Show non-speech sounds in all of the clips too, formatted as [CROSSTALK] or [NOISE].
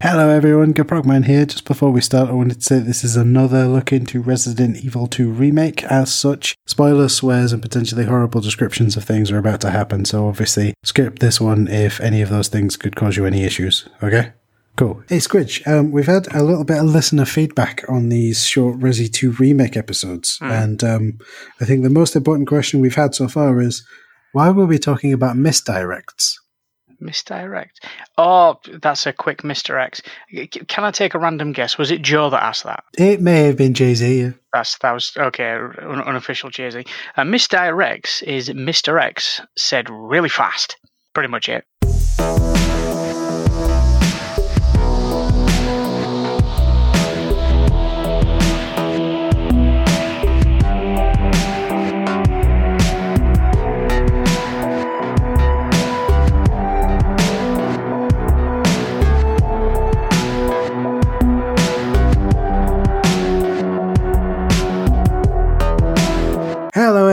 Hello everyone, Gaprogman here. Just before we start, I wanted to say this is another look into Resident Evil 2 Remake. As such, spoilers, swears, and potentially horrible descriptions of things are about to happen, so obviously skip this one if any of those things could cause you any issues, okay? Cool. Hey Squidge, um, we've had a little bit of listener feedback on these short Resi 2 Remake episodes, and um, I think the most important question we've had so far is why were we talking about misdirects? Misdirect. Oh, that's a quick misdirect. Can I take a random guess? Was it Joe that asked that? It may have been Jay Z. yeah. That's that was okay. Un- unofficial Jay Z. Uh, misdirects is Mr. X said really fast. Pretty much it.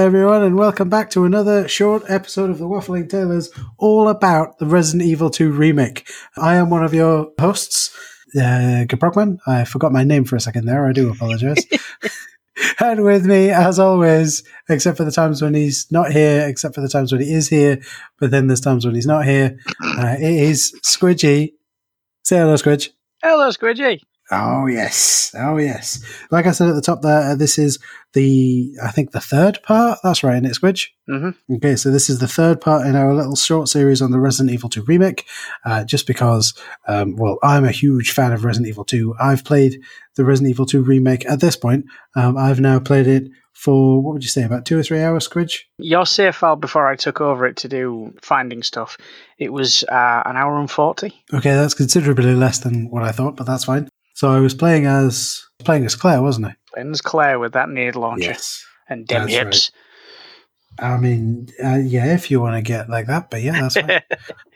Everyone, and welcome back to another short episode of the Waffling Taylors, all about the Resident Evil 2 remake. I am one of your hosts, uh, Gaprogman. I forgot my name for a second there. I do apologize. [LAUGHS] and with me, as always, except for the times when he's not here, except for the times when he is here, but then there's times when he's not here, uh, it is Squidgy. Say hello, Squidge. Hello, Squidgy. Oh yes, oh yes. Like I said at the top there, uh, this is the I think the third part. That's right, isn't it, Squidge? Mm-hmm. Okay, so this is the third part in our little short series on the Resident Evil 2 remake. Uh, just because, um, well, I'm a huge fan of Resident Evil 2. I've played the Resident Evil 2 remake at this point. Um, I've now played it for what would you say, about two or three hours, Squidge? Your save file before I took over it to do finding stuff, it was uh, an hour and forty. Okay, that's considerably less than what I thought, but that's fine. So I was playing as playing as Claire, wasn't I? Playing as Claire with that nade launcher and dim hips. I mean, uh, yeah, if you want to get like that, but yeah, that's fine. [LAUGHS] [LAUGHS]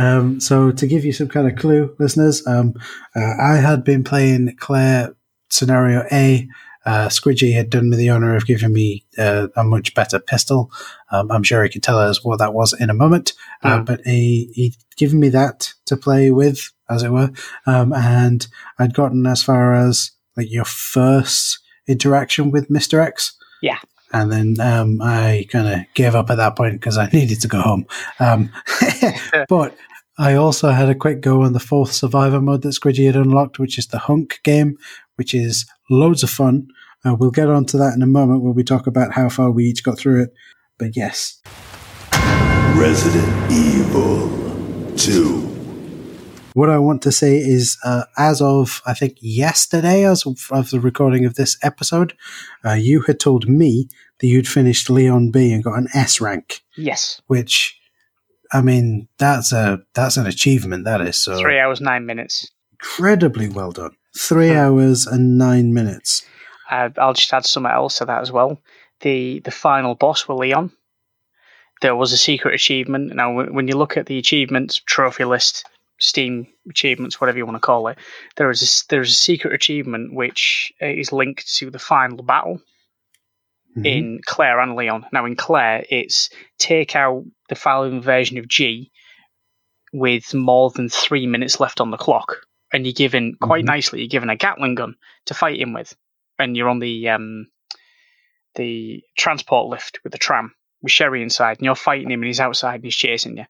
Um, so to give you some kind of clue, listeners, um, uh, I had been playing Claire scenario A. Uh, Squidgy had done me the honor of giving me uh, a much better pistol. Um, I'm sure he could tell us what that was in a moment. Uh, Mm. but he he'd given me that to play with, as it were. Um, and I'd gotten as far as like your first interaction with Mister X. Yeah. And then um, I kind of gave up at that point because I needed to go home. Um, [LAUGHS] [LAUGHS] but I also had a quick go on the fourth survivor mode that Squidgy had unlocked, which is the Hunk game, which is loads of fun. Uh, we'll get on to that in a moment when we talk about how far we each got through it. But yes, Resident Evil 2. what I want to say is, uh, as of I think yesterday, as of, of the recording of this episode, uh, you had told me that you'd finished Leon B and got an S rank, yes, which I mean that's a that's an achievement. That is so three hours nine minutes. incredibly well done. Three hours and nine minutes. Uh, I'll just add something else to that as well. The the final boss with Leon, there was a secret achievement. Now, when you look at the achievements trophy list, Steam achievements, whatever you want to call it, there is a, there is a secret achievement which uh, is linked to the final battle Mhm. in Claire and Leon. Now, in Claire, it's take out the following version of G with more than three minutes left on the clock, and you're given quite Mhm. nicely. You're given a Gatling gun to fight him with, and you're on the um, the transport lift with the tram with Sherry inside, and you're fighting him, and he's outside and he's chasing you.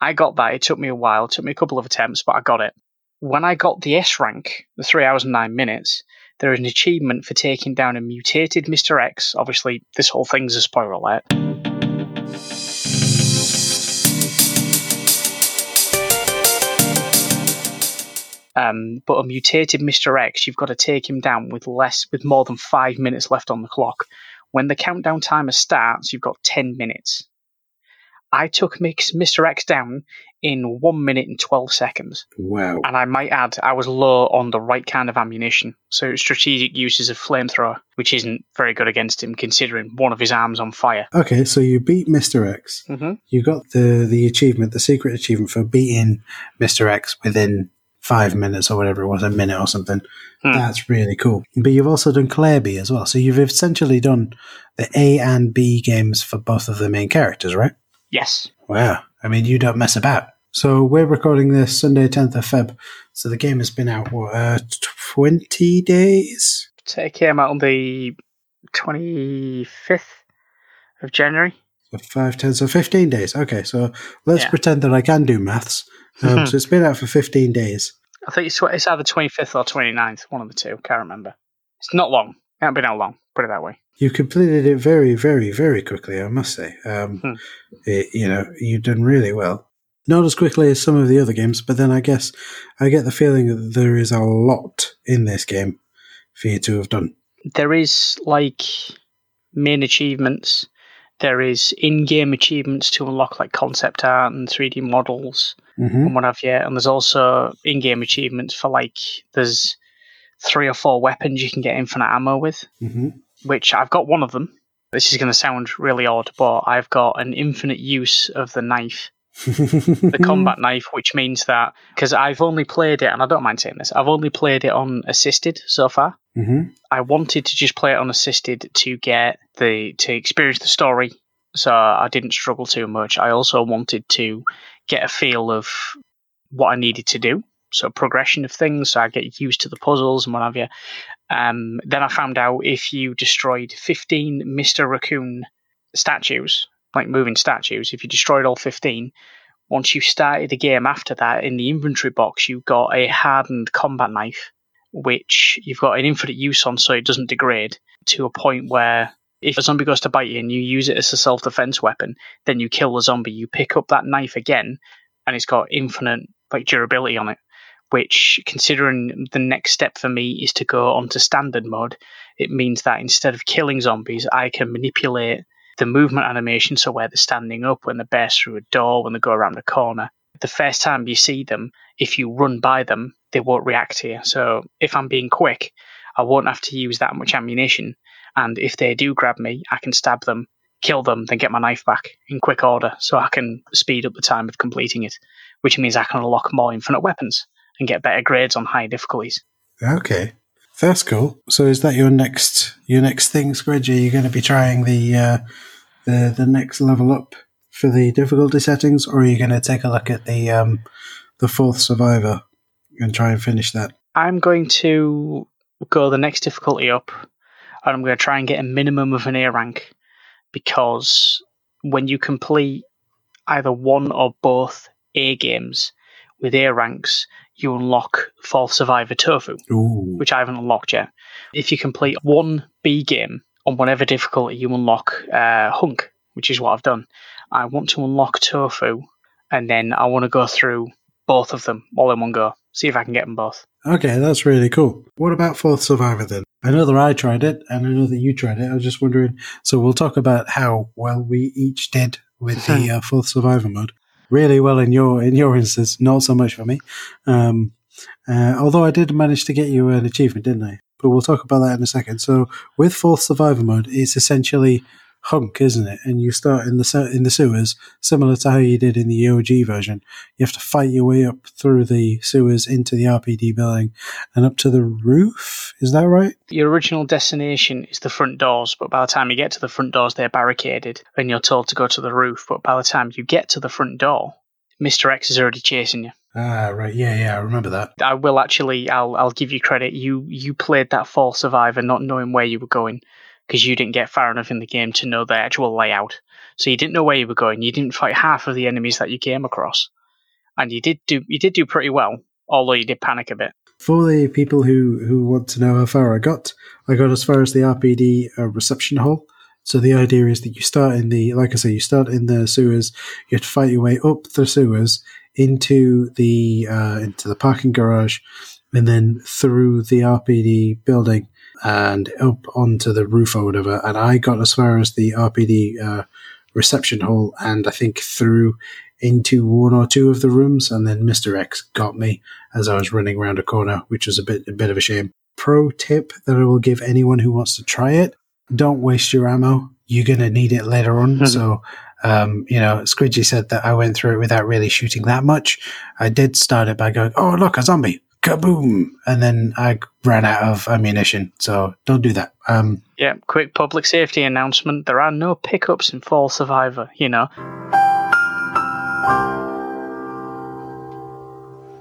I got that. It took me a while. It took me a couple of attempts, but I got it. When I got the S rank, the three hours and nine minutes, there is an achievement for taking down a mutated Mr. X. Obviously, this whole thing's a spoiler alert. Um, but a mutated Mr. X, you've got to take him down with less, with more than five minutes left on the clock. When the countdown timer starts, you've got ten minutes. I took Mr. X down in one minute and twelve seconds. Wow. And I might add, I was low on the right kind of ammunition. So strategic uses of flamethrower, which isn't very good against him, considering one of his arms on fire. Okay, so you beat Mr. X. hmm You got the the achievement, the secret achievement for beating Mr. X within five minutes or whatever it was, a minute or something. Hmm. That's really cool. But you've also done Claire B as well. So you've essentially done the A and B games for both of the main characters, right? Yes. Wow. I mean, you don't mess about. So we're recording this Sunday, 10th of Feb. So the game has been out, what, uh, 20 days? It came out on the 25th of January. 5, 10, so 15 days. Okay, so let's Yeah. pretend that I can do maths. Um, so it's been out for 15 days. I think it's, it's either 25th or 29th, one of the two. Can't remember. It's not long. It hasn't been out long, put it that way. You completed it very, very, very quickly, I must say. Um, Hmm. it- you know, you've done really well. Not as quickly as some of the other games, but then I guess I get the feeling that there is a lot in this game for you to have done. There is like main achievements. There is in-game achievements to unlock like concept art and 3D models hmm and what have you. And there's also in-game achievements for like there's three or four weapons you can get infinite ammo with. hmm which I've got one of them. This is going to sound really odd, but I've got an infinite use of the knife, [LAUGHS] the combat knife, which means that because I've only played it, and I don't mind saying this, I've only played it on assisted so far. Hmm I wanted to just play it unassisted to get the to experience the story, so I didn't struggle too much. I also wanted to get a feel of what I needed to do, so progression of things, so I get used to the puzzles and what have you. Um, then I found out if you destroyed 15 Mr. Raccoon statues, like moving statues, if you destroyed all 15, once you started the game after that, in the inventory box, you got a hardened combat knife, which you've got an infinite use on so it doesn't degrade to a point where if a zombie goes to bite you and you use it as a self defense weapon, then you kill the zombie, you pick up that knife again, and it's got infinite like durability on it which considering the next step for me is to go onto standard mode, it means that instead of killing zombies, I can manipulate the movement animation, so where they're standing up, when they burst through a door, when they go around a corner. The first time you see them, if you run by them, they won't react to you. So if I'm being quick, I won't have to use that much ammunition. And if they do grab me, I can stab them, kill them, then get my knife back in quick order, so I can speed up the time of completing it, which means I can unlock more infinite weapons and get better grades on high difficulties. Okay, that's cool. So is that your next your next thing, Squidge? Are you going to be trying the uh, the the next level up for the difficulty settings, or are you going to take a look at the um, the fourth survivor and try and finish that? I'm going to go the next difficulty up, and I'm going to try and get a minimum of an A rank because when you complete either one or both A games with A ranks, you unlock Fourth Survivor Tofu, Ooh, which I haven't unlocked yet. If you complete one B game on whatever difficulty, you unlock uh, Hunk, which is what I've done. I want to unlock Tofu, and then I want to go through both of them all in one go. See if I can get them both. okay, that's really cool. What about fourth survivor then? I know that I tried it, and I know that you tried it. I was just wondering. So we'll talk about how well we each did with the [LAUGHS] uh, fourth survivor mode. Really well in your in your instance, not so much for me. Um, uh, although I did manage to get you an achievement, didn't I? But we'll talk about that in a second. So with fourth survivor mode, it's essentially hunk, isn't it? And you start in the in the sewers, similar to how you did in the OG version. You have to fight your way up through the sewers into the RPD building and up to the roof. Is that right? Your original destination is the front doors, but by the time you get to the front doors, they're barricaded, and you're told to go to the roof. But by the time you get to the front door, Mr. X is already chasing you. Ah, right. Yeah, yeah. I remember that. I will actually, I'll, I'll give you credit. You, you played that fourth survivor, not knowing where you were going, because you didn't get far enough in the game to know the actual layout. So you didn't know where you were going. You didn't fight half of the enemies that you came across, and you did do, you did do pretty well. Although you did panic a bit. For the people who, who want to know how far I got, I got as far as the RPD uh, reception hall. So the idea is that you start in the, like I say, you start in the sewers. You have to fight your way up the sewers into the uh, into the parking garage, and then through the RPD building and up onto the roof or whatever. And I got as far as the RPD uh, reception hall, and I think through into one or two of the rooms, and then Mister X got me as I was running around a corner, which was a bit a bit of a shame. Pro tip that I will give anyone who wants to try it: don't waste your ammo. You're gonna need it later on. [LAUGHS] so, um, you know, Squidgy said that I went through it without really shooting that much. I did start it by going, "Oh, look, a zombie!" Kaboom! And then I ran out of ammunition. So don't do that. Um, Yeah, quick public safety announcement. There are no pickups in Fourth Survivor, you know.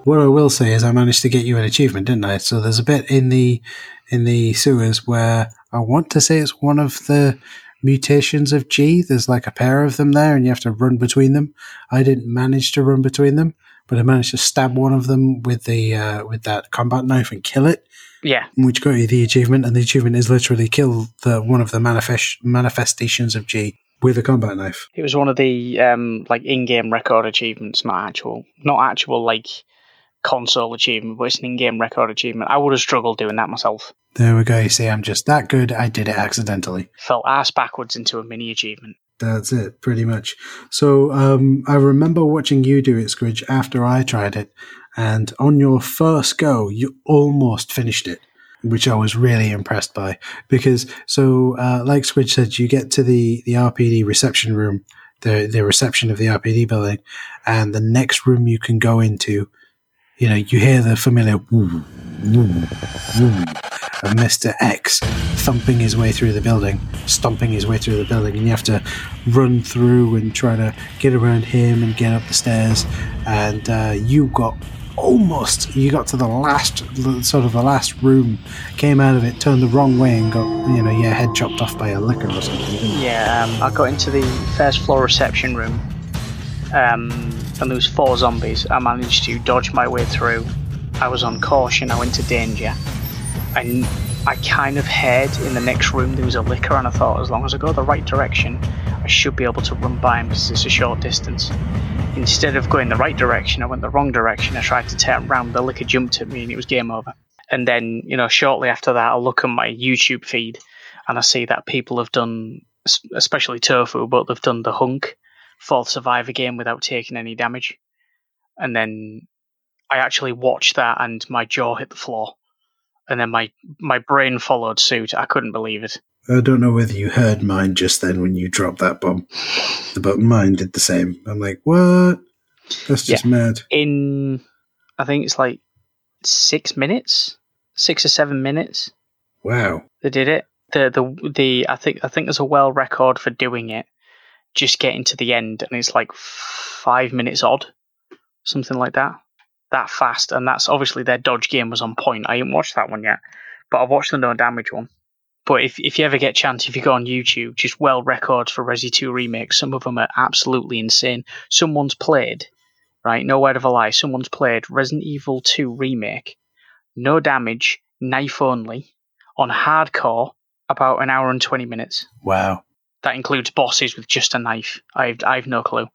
What I will say is I managed to get you an achievement, didn't I? So there's a bit in the in the sewers where I want to say it's one of the mutations of G. There's like a pair of them there, and you have to run between them. I didn't manage to run between them, but I managed to stab one of them with the uh, with that combat knife and kill it, Yeah, which got you the achievement. And the achievement is literally kill the one of the manifest manifestations of G with a combat knife. it was one of the um, like in-game record achievements, not actual, not actual like console achievement, but it's an in-game record achievement. I would have struggled doing that myself. There we go. You see, I'm just that good. I did it accidentally. Fell ass backwards into a mini achievement. That's it, pretty much. So um, I remember watching you do it, Squidge, after I tried it, and on your first go, you almost finished it, which I was really impressed by. Because so, uh, like Squidge said, you get to the the RPD reception room, the the reception of the RPD building, and the next room you can go into, you know, you hear the familiar Mr. X thumping his way through the building, stomping his way through the building, and you have to run through and try to get around him and get up the stairs. And uh, you got almost, you got to the last, sort of the last room, came out of it, turned the wrong way, and got, you know, your head chopped off by a licker or something. Yeah, um, I got into the first floor reception room, um, and there was four zombies. I managed to dodge my way through. I was on caution. I went to danger. I, I kind of heard in the next room there was a licker, and I thought as long as I go the right direction, I should be able to run by him because it's a short distance. Instead of going the right direction, I went the wrong direction. I tried to turn around. The licker jumped at me, and it was game over. And then, you know, shortly after that, I look at my YouTube feed, and I see that people have done, especially Tofu, but they've done the Hunk fourth survivor game without taking any damage. And then I actually watched that, and my jaw hit the floor. And then my my brain followed suit. I couldn't believe it. I don't know whether you heard mine just then when you dropped that bomb, but mine did the same. I'm like, what? That's just mad. In, I think it's like six minutes, six or seven minutes. Wow. They did it. The the the I think I think there's a world record for doing it. Just getting to the end, and it's like five minutes odd, something like that. That fast, and that's obviously their dodge game was on point. I haven't watched that one yet, but I've watched the no damage one. But if if you ever get a chance, if you go on YouTube, just well records for Resi 2 remakes, some of them are absolutely insane. Someone's played, right? No word of a lie. Someone's played Resident Evil 2 remake, no damage, knife only, on hardcore, about an hour and 20 minutes. Wow. That includes bosses with just a knife. I've, I've no clue.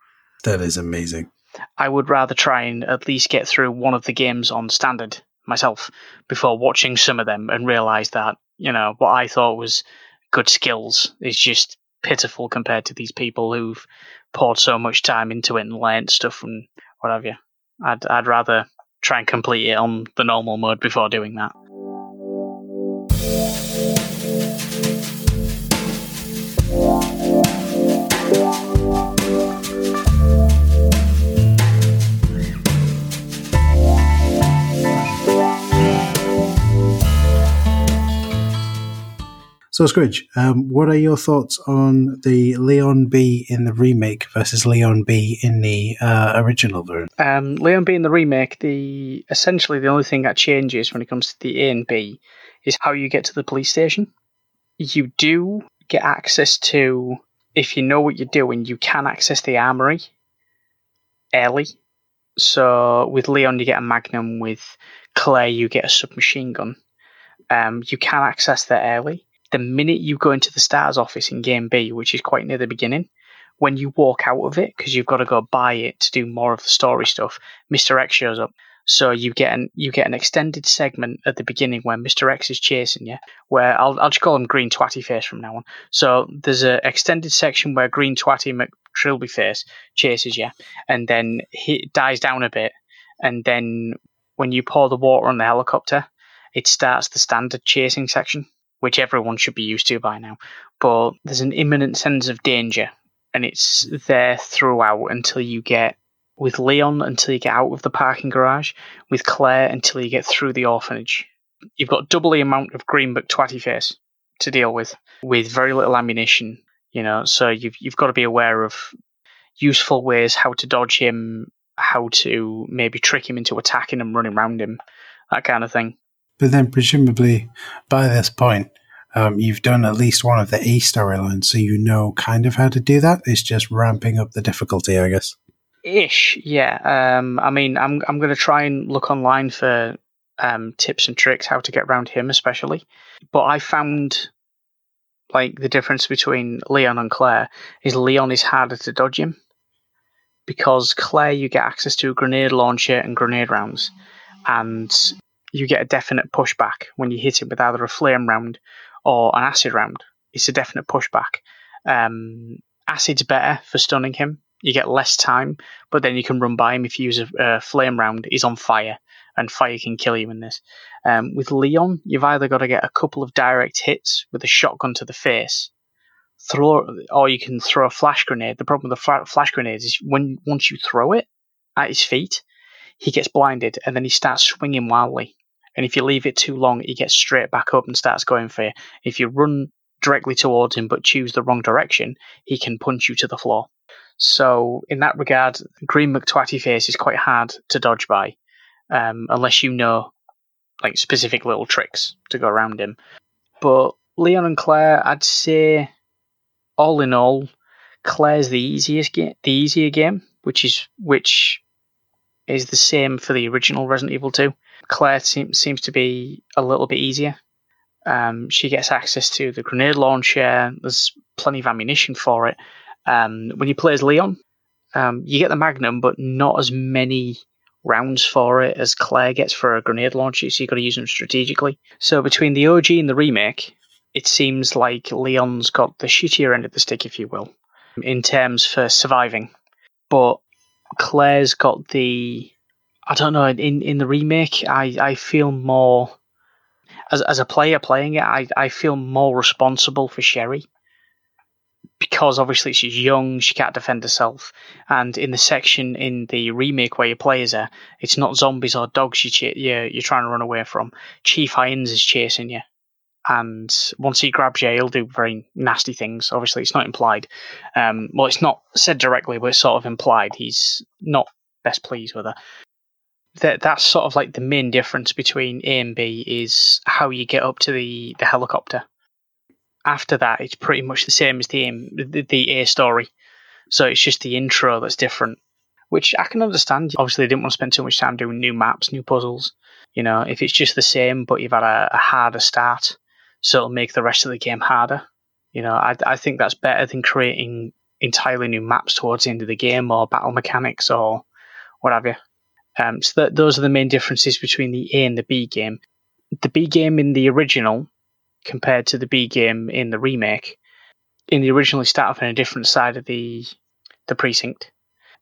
That is amazing. I would rather try and at least get through one of the games on standard myself before watching some of them and realize that, you know, what I thought was good skills is just pitiful compared to these people who've poured so much time into it and learnt stuff and what have you. I'd, I'd rather try and complete it on the normal mode before doing that. So, Squidge, um, what are your thoughts on the Leon B in the remake versus Leon B in the uh, original version? Um, Leon B in the remake, the essentially the only thing that changes when it comes to the A and B is how you get to the police station. You do get access to, if you know what you're doing, you can access the armory early. So with Leon, you get a Magnum. With Claire, you get a submachine gun. Um, you can access that early. The minute you go into the STARS office in Game B, which is quite near the beginning, when you walk out of it, because you've got to go buy it to do more of the story stuff, Mr. X shows up. So you get an you get an extended segment at the beginning where Mr. X is chasing you. Where I'll I'll just call him Green Twatty Face from now on. So there's a extended section where Green Twatty McTrilby Face chases you, and then he dies down a bit, and then when you pour the water on the helicopter, it starts the standard chasing section, which everyone should be used to by now. But there's an imminent sense of danger, and it's there throughout until you get with Leon until you get out of the parking garage, with Claire until you get through the orphanage. You've got double the amount of Green Book Twatty Face to deal with, with very little ammunition. You know, so you've you've got to be aware of useful ways how to dodge him how to maybe trick him into attacking and running around him, that kind of thing. But then, presumably, by this point, um, you've done at least one of the A storylines, so you know kind of how to do that. It's just ramping up the difficulty, I guess. Ish, yeah. Um, I mean, I'm I'm going to try and look online for um, tips and tricks how to get around him, especially. But I found like the difference between Leon and Claire is Leon is harder to dodge him because Claire you get access to a grenade launcher and grenade rounds, and you get a definite pushback when you hit him with either a flame round or an acid round. It's a definite pushback. Um, acid's better for stunning him. You get less time, but then you can run by him if you use a, a flame round. He's on fire, and fire can kill you in this. Um, with Leon, you've either got to get a couple of direct hits with a shotgun to the face, throw, or you can throw a flash grenade. The problem with the flash grenades is when once you throw it at his feet, he gets blinded and then he starts swinging wildly. And if you leave it too long, he gets straight back up and starts going for you. If you run directly towards him but choose the wrong direction, he can punch you to the floor. So in that regard, Green McTwatty face is quite hard to dodge by, um, unless you know like specific little tricks to go around him. But Leon and Claire, I'd say, all in all, Claire's the easiest game, the easier game, which is which is the same for the original Resident Evil 2. Claire seems seems to be a little bit easier. Um, she gets access to the grenade launcher. There's plenty of ammunition for it. Um, when you play as Leon, um, you get the Magnum, but not as many rounds for it as Claire gets for a grenade launcher, so you've got to use them strategically. So between the OG and the remake, it seems like Leon's got the shittier end of the stick, if you will, in terms for surviving. But Claire's got the I don't know, in, in the remake I, I feel more as as a player playing it, I, I feel more responsible for Sherry because obviously she's young, she can't defend herself. And in the section in the remake where you play as her, it's not zombies or dogs you ch- you're, you're trying to run away from. Chief Irons is chasing you. And once he grabs you, he'll do very nasty things. Obviously, it's not implied. Um, well, it's not said directly, but it's sort of implied. He's not best pleased with her. That that's sort of like the main difference between A and B is how you get up to the, the helicopter after that, it's pretty much the same as the, the, the A story. So it's just the intro that's different, which I can understand. Obviously, they didn't want to spend too much time doing new maps, new puzzles. You know, if it's just the same, but you've had a, a harder start, so it'll make the rest of the game harder. You know, I, I think that's better than creating entirely new maps towards the end of the game or battle mechanics or what have you. Um, so that, those are the main differences between the A and the B game. The B game in the original compared to the B game in the remake. In the original, you start off on a different side of the the precinct,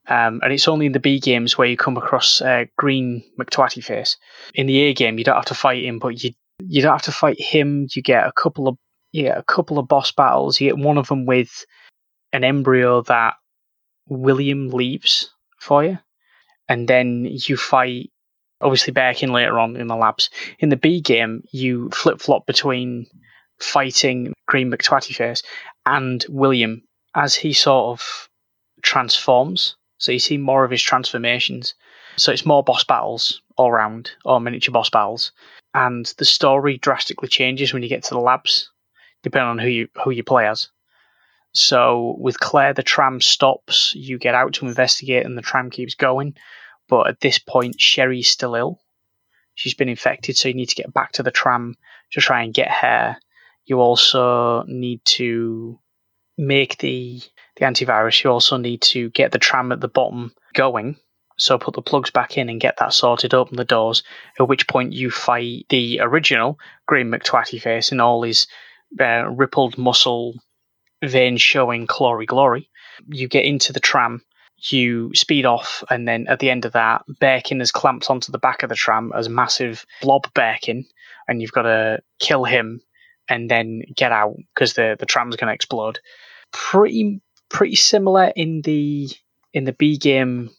um, and it's only in the B games where you come across Green McTwatty face. In the A game, you don't have to fight him, but you you don't have to fight him. You get a couple of yeah a couple of boss battles. You get one of them with an embryo that William leaves for you, and then you fight obviously Birkin later on in the labs. In the B game, you flip flop between fighting Green McTwatty Face and William as he sort of transforms. So you see more of his transformations. So it's more boss battles all round, or miniature boss battles. And the story drastically changes when you get to the labs, depending on who you who you play as. So with Claire, the tram stops. You get out to investigate, and the tram keeps going. But at this point, Sherry's still ill. She's been infected, so you need to get back to the tram to try and get her. You also need to make the the antivirus. You also need to get the tram at the bottom going. So put the plugs back in and get that sorted. Open the doors. At which point you fight the original Green McTwatty face in all his uh, rippled muscle veins showing glory glory. You get into the tram you speed off, and then at the end of that, Birkin is clamped onto the back of the tram as massive blob Birkin, and you've got to kill him and then get out because the the tram's going to explode. Pretty pretty similar in the in the B game.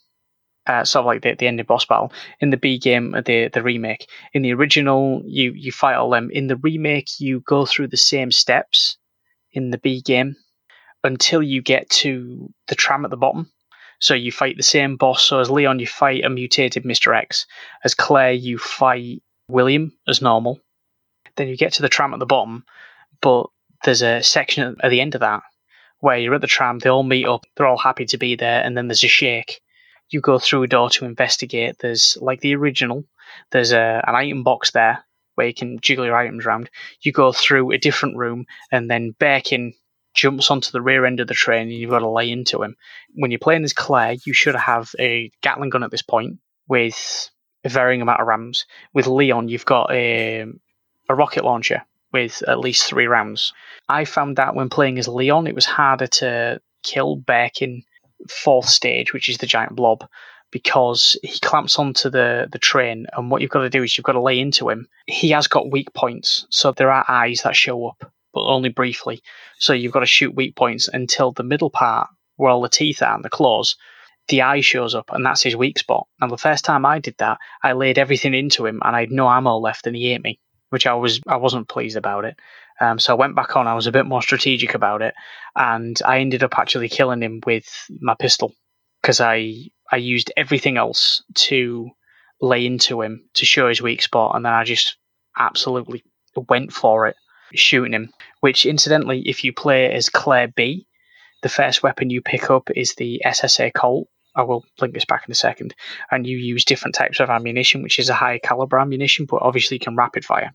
Uh, sort of like the, the ending boss battle in the B game, the the remake. In the original, you you fight all them. In the remake, you go through the same steps in the B game until you get to the tram at the bottom, So you fight the same boss. So as Leon, you fight a mutated Mr. X. As Claire, you fight William as normal. Then you get to the tram at the bottom, but there's a section at the end of that where you're at the tram, they all meet up, they're all happy to be there, and then there's a shake. You go through a door to investigate. There's like the original, there's a, an item box there where you can jiggle your items around. You go through a different room, and then Birkin jumps onto the rear end of the train, and you've got to lay into him. When you're playing as Claire, you should have a Gatling gun at this point with a varying amount of rounds. With Leon, you've got a, a rocket launcher with at least three rounds. I found that when playing as Leon, it was harder to kill Birkin fourth stage, which is the giant blob, because he clamps onto the, the train, and what you've got to do is you've got to lay into him. He has got weak points, so there are eyes that show up, but only briefly. So you've got to shoot weak points until the middle part, where all the teeth are and the claws, the eye shows up, and that's his weak spot. And the first time I did that, I laid everything into him, and I had no ammo left, and he ate me, which I was I wasn't pleased about it. Um, so I went back on. I was a bit more strategic about it, and I ended up actually killing him with my pistol because I I used everything else to lay into him to show his weak spot, and then I just absolutely went for it, shooting him. Which, incidentally, if you play as Claire B, the first weapon you pick up is the SSA Colt. I will link this back in a second. And you use different types of ammunition, which is a high caliber ammunition, but obviously you can rapid fire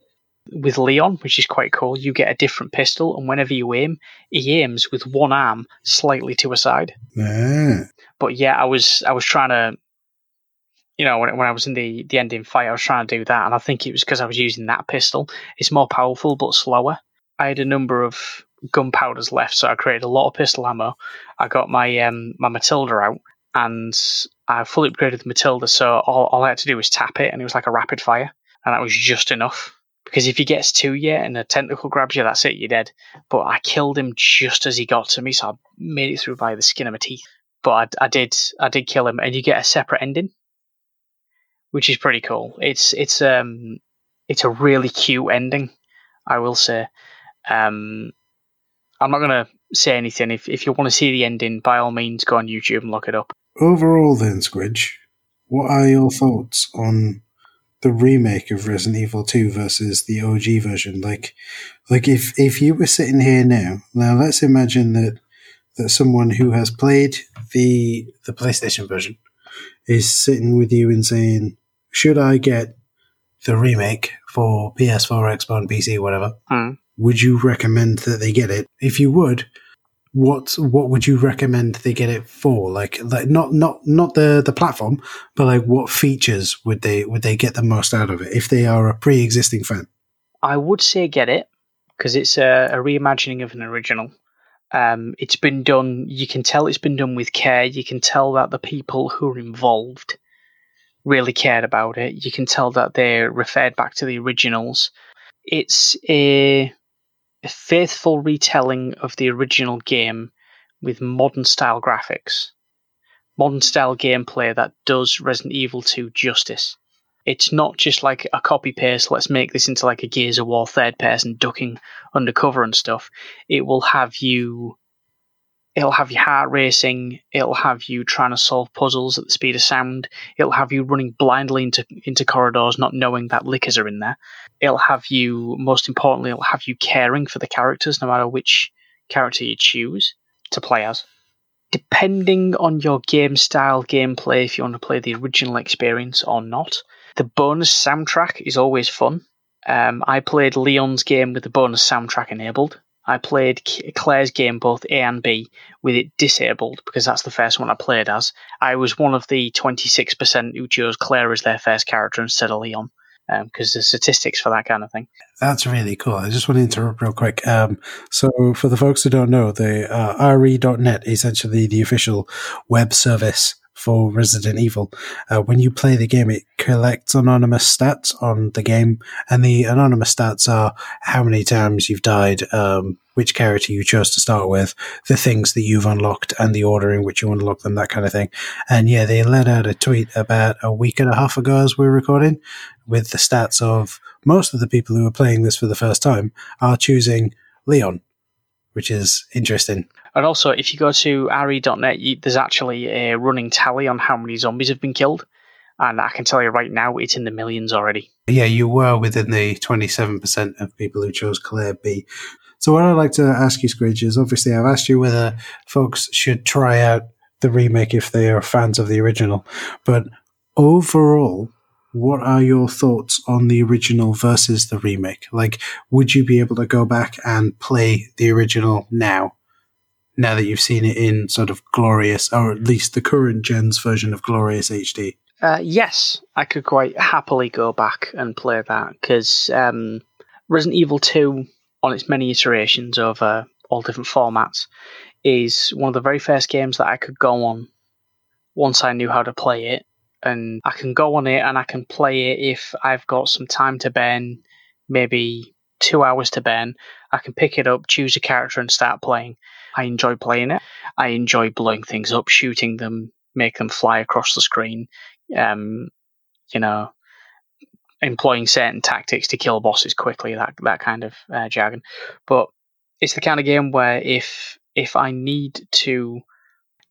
with Leon, which is quite cool, you get a different pistol, and whenever you aim, he aims with one arm slightly to a side. Ah. But yeah, I was I was trying to, you know, when, when I was in the the ending fight, I was trying to do that, and I think it was because I was using that pistol. It's more powerful but slower. I had a number of gunpowders left, so I created a lot of pistol ammo. I got my um, my Matilda out, and I fully upgraded the Matilda, so all, all I had to do was tap it, and it was like a rapid fire, and that was just enough because if he gets to you and a tentacle grabs you, that's it, you're dead. But I killed him just as he got to me, so I made it through by the skin of my teeth. But I, I did, I did kill him, and you get a separate ending, which is pretty cool. It's it's um it's a really cute ending, I will say. Um, I'm not gonna say anything. If if you want to see the ending, by all means, go on YouTube and look it up. Overall, then, Squidge, what are your thoughts on the remake of Resident Evil 2 versus the OG version. Like, like if, if you were sitting here now, now let's imagine that, that someone who has played the, the PlayStation version is sitting with you and saying, should I get the remake for PS4, Xbox, PC, whatever? Hmm. Would you recommend that they get it? If you would, what what would you recommend they get it for? Like like not not not the the platform, but like what features would they would they get the most out of it if they are a pre existing fan? I would say get it because it's a, a reimagining of an original. Um, it's been done. You can tell it's been done with care. You can tell that the people who are involved really cared about it. You can tell that they're referred back to the originals. It's a a faithful retelling of the original game with modern style graphics, modern style gameplay that does Resident Evil 2 justice. It's not just like a copy paste, let's make this into like a Gears of War third person ducking undercover and stuff. It will have you it'll have you heart racing, it'll have you trying to solve puzzles at the speed of sound, it'll have you running blindly into into corridors not knowing that lickers are in there. It'll have you most importantly, it'll have you caring for the characters no matter which character you choose to play as. Depending on your game style, gameplay, if you want to play the original experience or not, the bonus soundtrack is always fun. Um, I played Leon's game with the bonus soundtrack enabled. I played Claire's game both A and B with it disabled because that's the first one I played as. I was one of the 26% who chose Claire as their first character instead of Leon because um, the statistics for that kind of thing. That's really cool. I just want to interrupt real quick. Um, so, for the folks who don't know, the uh, RE.net, essentially the official web service for Resident Evil. Uh, when you play the game, it collects anonymous stats on the game, and the anonymous stats are how many times you've died, um, which character you chose to start with, the things that you've unlocked, and the order in which you unlock them, that kind of thing. And yeah, they let out a tweet about a week and a half ago as we we're recording with the stats of most of the people who are playing this for the first time are choosing Leon which is interesting. And also, if you go to re.net, you, there's actually a running tally on how many zombies have been killed. And I can tell you right now, it's in the millions already. Yeah, you were within the 27% of people who chose Claire B. So, what I'd like to ask you, Squidge, is obviously I've asked you whether folks should try out the remake if they are fans of the original. But overall, what are your thoughts on the original versus the remake? Like, would you be able to go back and play the original now? Now that you've seen it in sort of glorious, or at least the current gen's version of glorious HD. Uh, yes, I could quite happily go back and play that because um, Resident Evil 2, on its many iterations over all different formats, is one of the very first games that I could go on once I knew how to play it and I can go on it and I can play it if I've got some time to burn, maybe two hours to burn. I can pick it up, choose a character, and start playing. I enjoy playing it. I enjoy blowing things up, shooting them, make them fly across the screen. Um, you know, employing certain tactics to kill bosses quickly. That that kind of uh, jargon. But it's the kind of game where if if I need to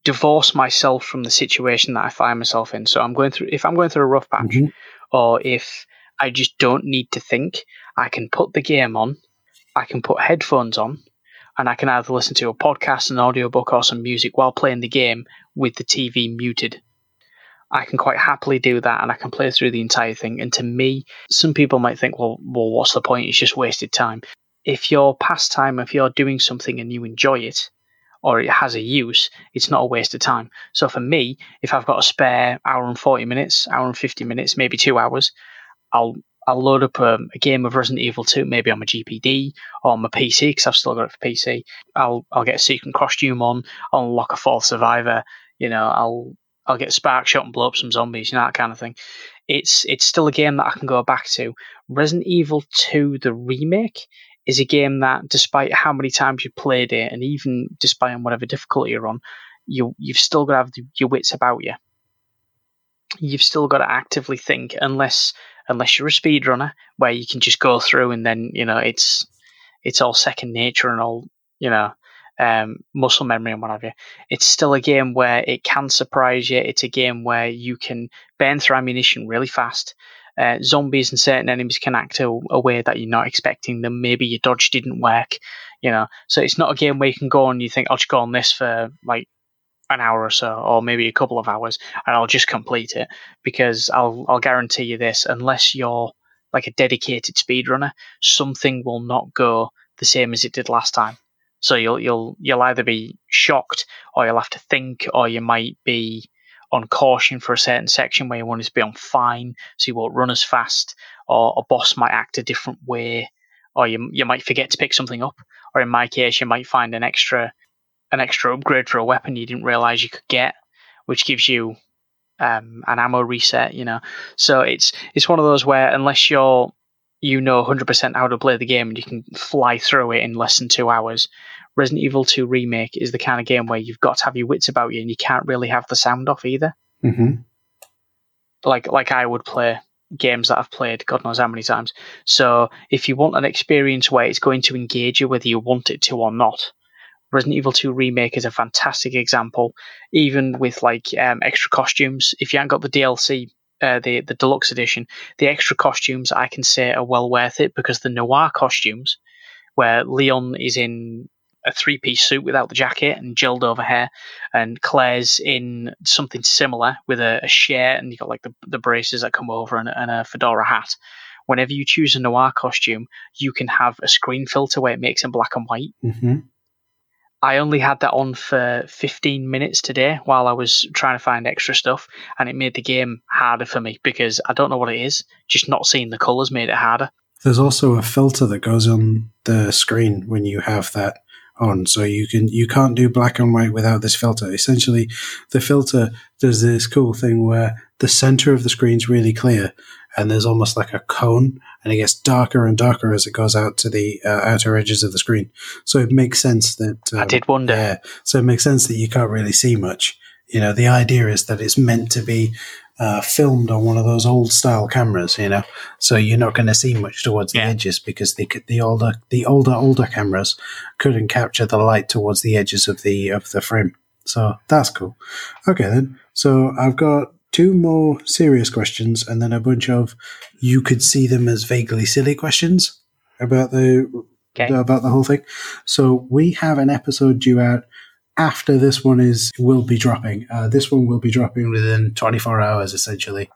divorce myself from the situation that I find myself in. So I'm going through if I'm going through a rough patch, mm-hmm. or if I just don't need to think, I can put the game on, I can put headphones on, and I can either listen to a podcast, an audiobook, or some music while playing the game with the TV muted. I can quite happily do that and I can play through the entire thing. And to me, some people might think, well, well, what's the point? It's just wasted time. If your pastime, if you're doing something and you enjoy it, or it has a use, it's not a waste of time. So for me, if I've got a spare hour and 40 minutes, hour and 50 minutes, maybe two hours, I'll I'll load up a, game of Resident Evil 2, maybe on my GPD or on my PC because I've still got it for PC. I'll I'll get a secret costume on, I'll unlock a fourth survivor, you know, I'll I'll get a spark shot and blow up some zombies, you know, that kind of thing. It's it's still a game that I can go back to. Resident Evil 2, the remake, is a game that, despite how many times you've played it, and even despite on whatever difficulty you're on, you you've still got to have your wits about you. You've still got to actively think, unless unless you're a speedrunner, where you can just go through and then you know it's it's all second nature and all you know um, muscle memory and what have you. It's still a game where it can surprise you. It's a game where you can burn through ammunition really fast uh, zombies and certain enemies can act a, a, way that you're not expecting them. Maybe your dodge didn't work, you know. So it's not a game where you can go and you think, I'll just go on this for like an hour or so, or maybe a couple of hours, and I'll just complete it. Because I'll I'll guarantee you this: unless you're like a dedicated speedrunner, something will not go the same as it did last time. So you'll you'll you'll either be shocked, or you'll have to think, or you might be on caution for a certain section where you want to be on fine, so you won't run as fast, or a boss might act a different way, or you you might forget to pick something up, or in my case, you might find an extra an extra upgrade for a weapon you didn't realize you could get, which gives you um, an ammo reset. You know, so it's it's one of those where unless you're you know 100% how to play the game and you can fly through it in less than two hours, Resident Evil 2 Remake is the kind of game where you've got to have your wits about you and you can't really have the sound off either. Mm-hmm. Like like I would play games that I've played God knows how many times. So if you want an experience where it's going to engage you whether you want it to or not, Resident Evil 2 Remake is a fantastic example. Even with like um, extra costumes, if you haven't got the DLC, uh, the the deluxe edition, the extra costumes I can say are well worth it because the noir costumes, where Leon is in a three piece suit without the jacket and gelled over hair, and Claire's in something similar with a, a shirt and you've got like the, the braces that come over and, and a fedora hat. Whenever you choose a noir costume, you can have a screen filter where it makes in black and white. Mm-hmm. I only had that on for 15 minutes today while I was trying to find extra stuff, and it made the game harder for me because I don't know what it is. Just not seeing the colours made it harder. There's also a filter that goes on the screen when you have that on. So you can you can't do black and white without this filter. Essentially, the filter does this cool thing where the center of the screen's really clear, and there's almost like a cone, and it gets darker and darker as it goes out to the uh, outer edges of the screen. So it makes sense that um, I did wonder. Yeah, so it makes sense that you can't really see much You know, the idea is that it's meant to be uh, filmed on one of those old style cameras, you know, so you're not going to see much towards the edges because the the older the older older cameras couldn't capture the light towards the edges of the of the frame. So that's cool. Okay then. So I've got two more serious questions and then a bunch of you could see them as vaguely silly questions about the Okay. about the whole thing. So we have an episode due out after this one is will be dropping. Uh, this one will be dropping within 24 hours, essentially.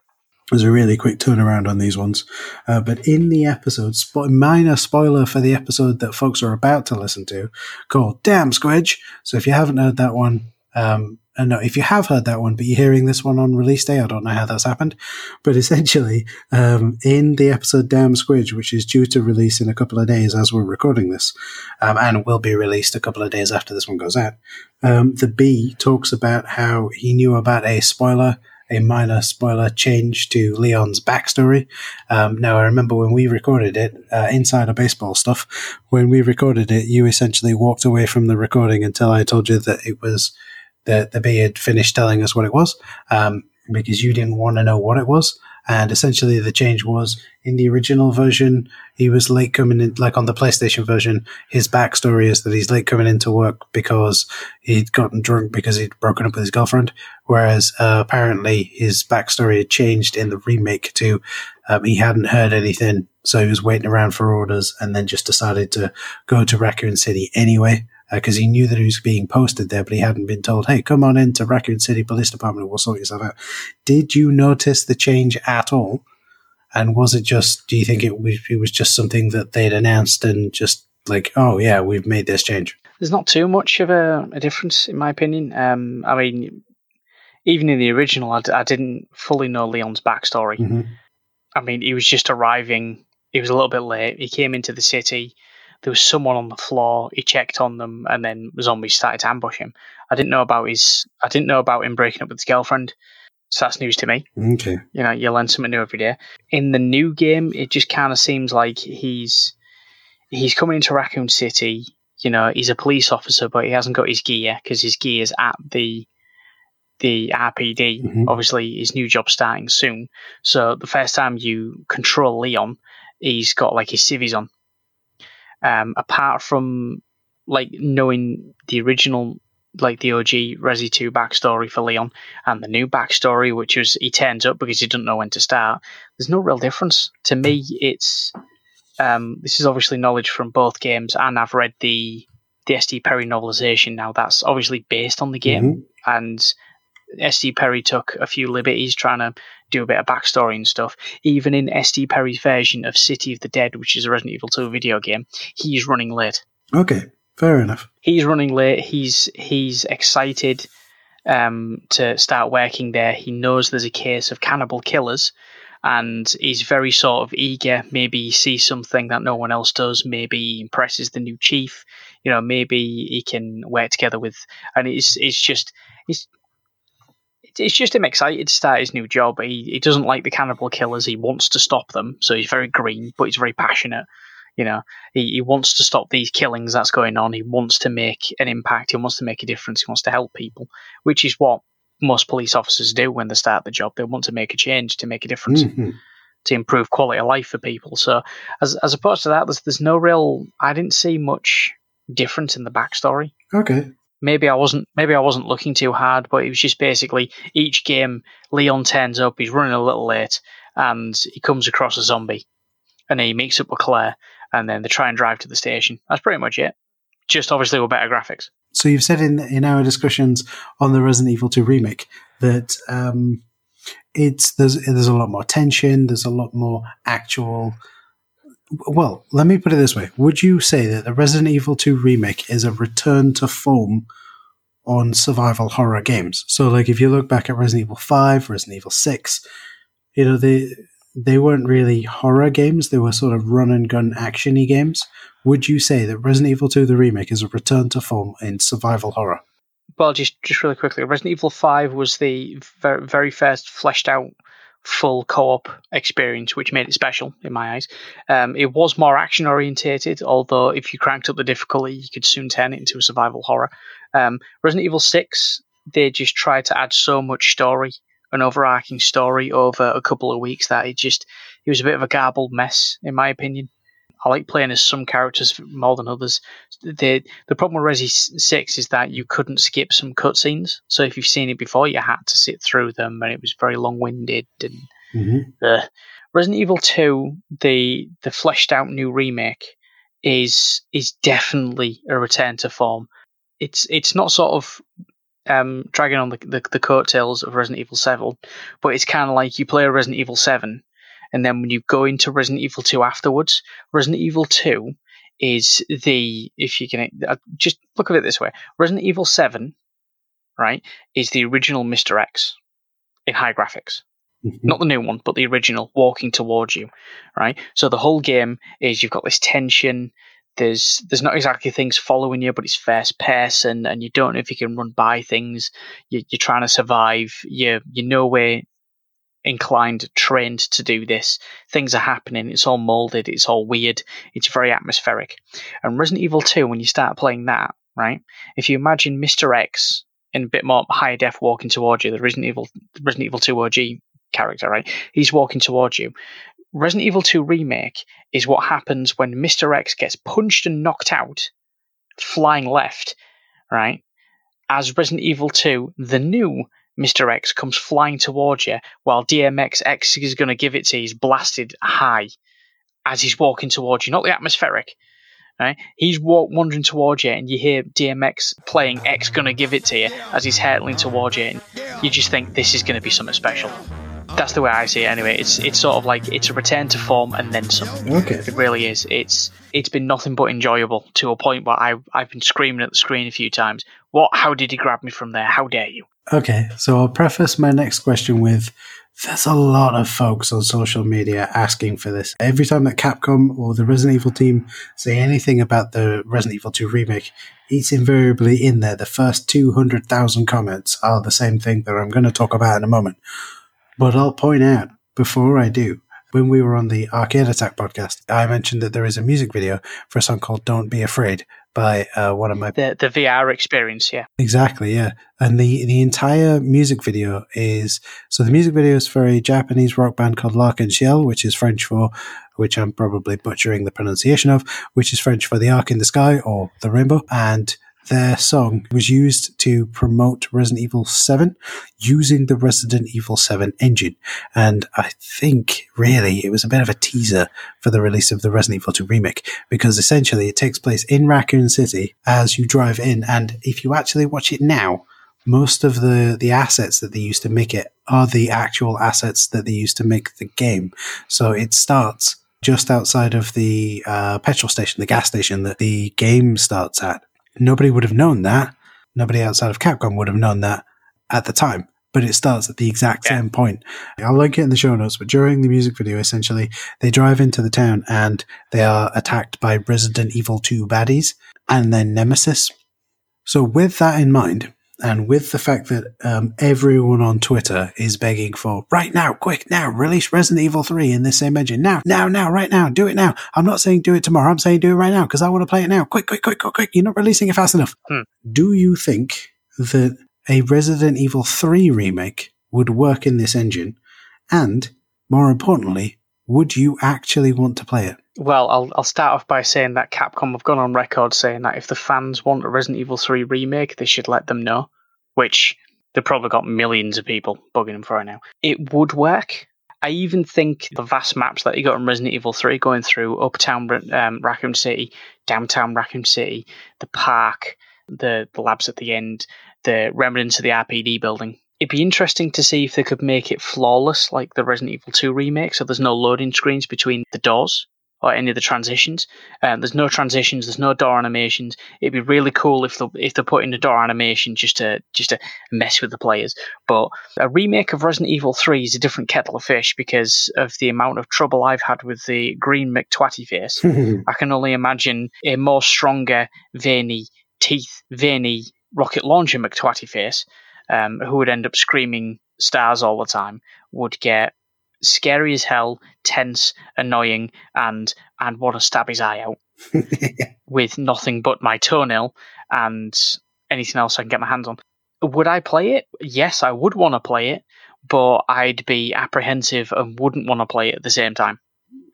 There's a really quick turnaround on these ones. Uh, but in the episode, spo- minor spoiler for the episode that folks are about to listen to, called Damn Squidge. So if you haven't heard that one, um, and no, if you have heard that one, but you're hearing this one on release day, I don't know how that's happened. But essentially, um, in the episode Damn Squidge, which is due to release in a couple of days as we're recording this, um, and will be released a couple of days after this one goes out, um, the B talks about how he knew about a spoiler, a minor spoiler change to Leon's backstory. Um, now, I remember when we recorded it, uh, Insider Baseball stuff, when we recorded it, you essentially walked away from the recording until I told you that it was that the B had finished telling us what it was, um, because you didn't want to know what it was. And essentially, the change was in the original version, he was late coming in, like on the PlayStation version. His backstory is that he's late coming into work because he'd gotten drunk because he'd broken up with his girlfriend. Whereas uh, apparently, his backstory had changed in the remake to um, he hadn't heard anything, so he was waiting around for orders, and then just decided to go to Raccoon City anyway because he knew that he was being posted there, but he hadn't been told, "Hey, come on into Raccoon City Police Department. We'll sort yourself out." Did you notice the change at all? And was it just? Do you think it was, it was just something that they'd announced and just like, "Oh yeah, we've made this change"? There's not too much of a, a difference, in my opinion. Um, I mean, even in the original, I, d- I didn't fully know Leon's backstory. hmm I mean, he was just arriving. He was a little bit late. He came into the city. There was someone on the floor. He checked on them, and then zombies started to ambush him. I didn't know about his. I didn't know about him breaking up with his girlfriend. So that's news to me. Okay. You know, you learn something new every day. In the new game, it just kind of seems like he's he's coming into Raccoon City. You know, he's a police officer, but he hasn't got his gear because his gear is at the the RPD. Mhm. Obviously, his new job starting soon. So the first time you control Leon, he's got like his civvies on. Um, apart from like knowing the original, like the OG Resi 2 backstory for Leon and the new backstory, which was he turns up because he doesn't know when to start, there's no real difference. To me, it's um, this is obviously knowledge from both games, and I've read the the SD Perry novelization now. That's obviously based on the game, and SD Perry took a few liberties trying to do a bit of backstory and stuff. Even in SD Perry's version of City of the Dead, which is a Resident Evil 2 video game, he's running late. Okay. Fair enough. He's running late. He's he's excited um, to start working there. He knows there's a case of cannibal killers, and he's very sort of eager. Maybe he sees something that no one else does. Maybe he impresses the new chief. You know, maybe he can work together with. And it's it's just it's it's just him excited to start his new job. He he doesn't like the cannibal killers. He wants to stop them. So he's very green, but he's very passionate. You know, he, he wants to stop these killings that's going on. He wants to make an impact. He wants to make a difference. He wants to help people, which is what most police officers do when they start the job. They want to make a change, to make a difference, Mhm. to improve quality of life for people. So, as as opposed to that, there's there's no real. I didn't see much difference in the backstory. Okay. Maybe I wasn't. Maybe I wasn't looking too hard, but it was just basically each game. Leon turns up. He's running a little late, and he comes across a zombie, and he meets up with Claire, and then they try and drive to the station. That's pretty much it. Just obviously with better graphics. So you've said in in our discussions on the Resident Evil 2 remake that um, it's there's there's a lot more tension, there's a lot more actual. Well, let me put it this way: Would you say that the Resident Evil 2 remake is a return to form on survival horror games? So, like, if you look back at Resident Evil 5, Resident Evil 6, you know they they weren't really horror games; they were sort of run and gun actiony games. Would you say that Resident Evil 2 the remake is a return to form in survival horror? Well, just just really quickly, Resident Evil Five was the very, very first fleshed out full co-op experience, which made it special in my eyes. Um, it was more action orientated, although if you cranked up the difficulty, you could soon turn it into a survival horror. Um, Resident Evil Six they just tried to add so much story, an overarching story over a couple of weeks that it just it was a bit of a garbled mess, in my opinion. I like playing as some characters more than others. The the problem with Resi Six is that you couldn't skip some cutscenes. So if you've seen it before, you had to sit through them, and it was very long winded. And Mm-hmm. uh, Resident Evil Two, the the fleshed out new remake, is is definitely a return to form. It's it's not sort of um, dragging on the, the the coattails of Resident Evil Seven, but it's kind of like you play a Resident Evil Seven, and then when you go into Resident Evil Two afterwards, Resident Evil Two is the if you can uh, just look at it this way: Resident Evil Seven, right, is the original Mister X in high graphics Mhm. not the new one, but the original, walking towards you, right? So the whole game is you've got this tension. There's there's not exactly things following you, but it's first person, and you don't know if you can run by things. You, you're trying to survive. You you're nowhere inclined, trained to do this. Things are happening. It's all molded. It's all weird. It's very atmospheric. And Resident Evil Two, when you start playing that, right? If you imagine Mister X in a bit more high def walking towards you, the Resident Evil Resident Evil Two OG character, right? He's walking towards you. Resident Evil 2 Remake is what happens when Mr. X gets punched and knocked out, flying left, right? As Resident Evil 2, the new Mr. X comes flying towards you, while DMX X is going to give it to you, he's blasted high as he's walking towards you, not the atmospheric. Right? He's walk, wandering towards you, and you hear DMX playing X gonna give it to you as he's hurtling towards you, and you just think this is gonna be something special. That's the way I see it. Anyway, it's it's sort of like it's a return to form and then some. Okay. It really is. It's it's been nothing but enjoyable to a point where I I've been screaming at the screen a few times. What? How did he grab me from there? How dare you? Okay, so I'll preface my next question with there's a lot of folks on social media asking for this. Every time that Capcom or the Resident Evil team say anything about the Resident Evil 2 remake, it's invariably in there. The first 200,000 comments are the same thing that I'm going to talk about in a moment. But I'll point out before I do, when we were on the Arcade Attack podcast, I mentioned that there is a music video for a song called Don't Be Afraid by uh, one of my The the VR experience, yeah. Exactly, yeah. And the the entire music video is so the music video is for a Japanese rock band called L'Arc-en-Ciel, which is French for which I'm probably butchering the pronunciation of, which is French for the arc in the sky or the rainbow. And their song was used to promote Resident Evil 7 using the Resident Evil 7 engine. And I think really it was a bit of a teaser for the release of the Resident Evil 2 remake because essentially it takes place in Raccoon City as you drive in. And if you actually watch it now, most of the, the assets that they used to make it are the actual assets that they used to make the game. So it starts just outside of the uh, petrol station, the gas station that the game starts at. Nobody would have known that. Nobody outside of Capcom would have known that at the time. But it starts at the exact Yeah. same point. I'll link it in the show notes, but during the music video, essentially, they drive into the town and they are attacked by Resident Evil 2 baddies and then Nemesis. So, with that in mind, and with the fact that um, everyone on Twitter is begging for right now, quick now, release Resident Evil 3 in this same engine now, now, now, right now, do it now. I'm not saying do it tomorrow. I'm saying do it right now because I want to play it now. Quick, quick, quick, quick, quick. You're not releasing it fast enough. Hmm. Do you think that a Resident Evil 3 remake would work in this engine? And more importantly, would you actually want to play it? Well, I'll I'll start off by saying that Capcom have gone on record saying that if the fans want a Resident Evil 3 remake, they should let them know, which they've probably got millions of people bugging them for right now. It would work. I even think the vast maps that you got in Resident Evil 3 going through Uptown um, Raccoon City, Downtown Raccoon City, the park, the, the labs at the end, the remnants of the RPD building. It'd be interesting to see if they could make it flawless like the Resident Evil 2 remake, so there's no loading screens between the doors or any of the transitions. Um, there's no transitions. There's no door animations. It'd be really cool if they if they put in a door animation just to just to mess with the players. But a remake of Resident Evil 3 is a different kettle of fish because of the amount of trouble I've had with the green McTwatty face. [LAUGHS] I can only imagine a more stronger, veiny teeth, veiny rocket launcher McTwatty face, um, who would end up screaming stars all the time, would get scary as hell, tense, annoying, and and want to stab his eye out [LAUGHS] with nothing but my toenail and anything else I can get my hands on. Would I play it? Yes, I would want to play it, but I'd be apprehensive and wouldn't want to play it at the same time.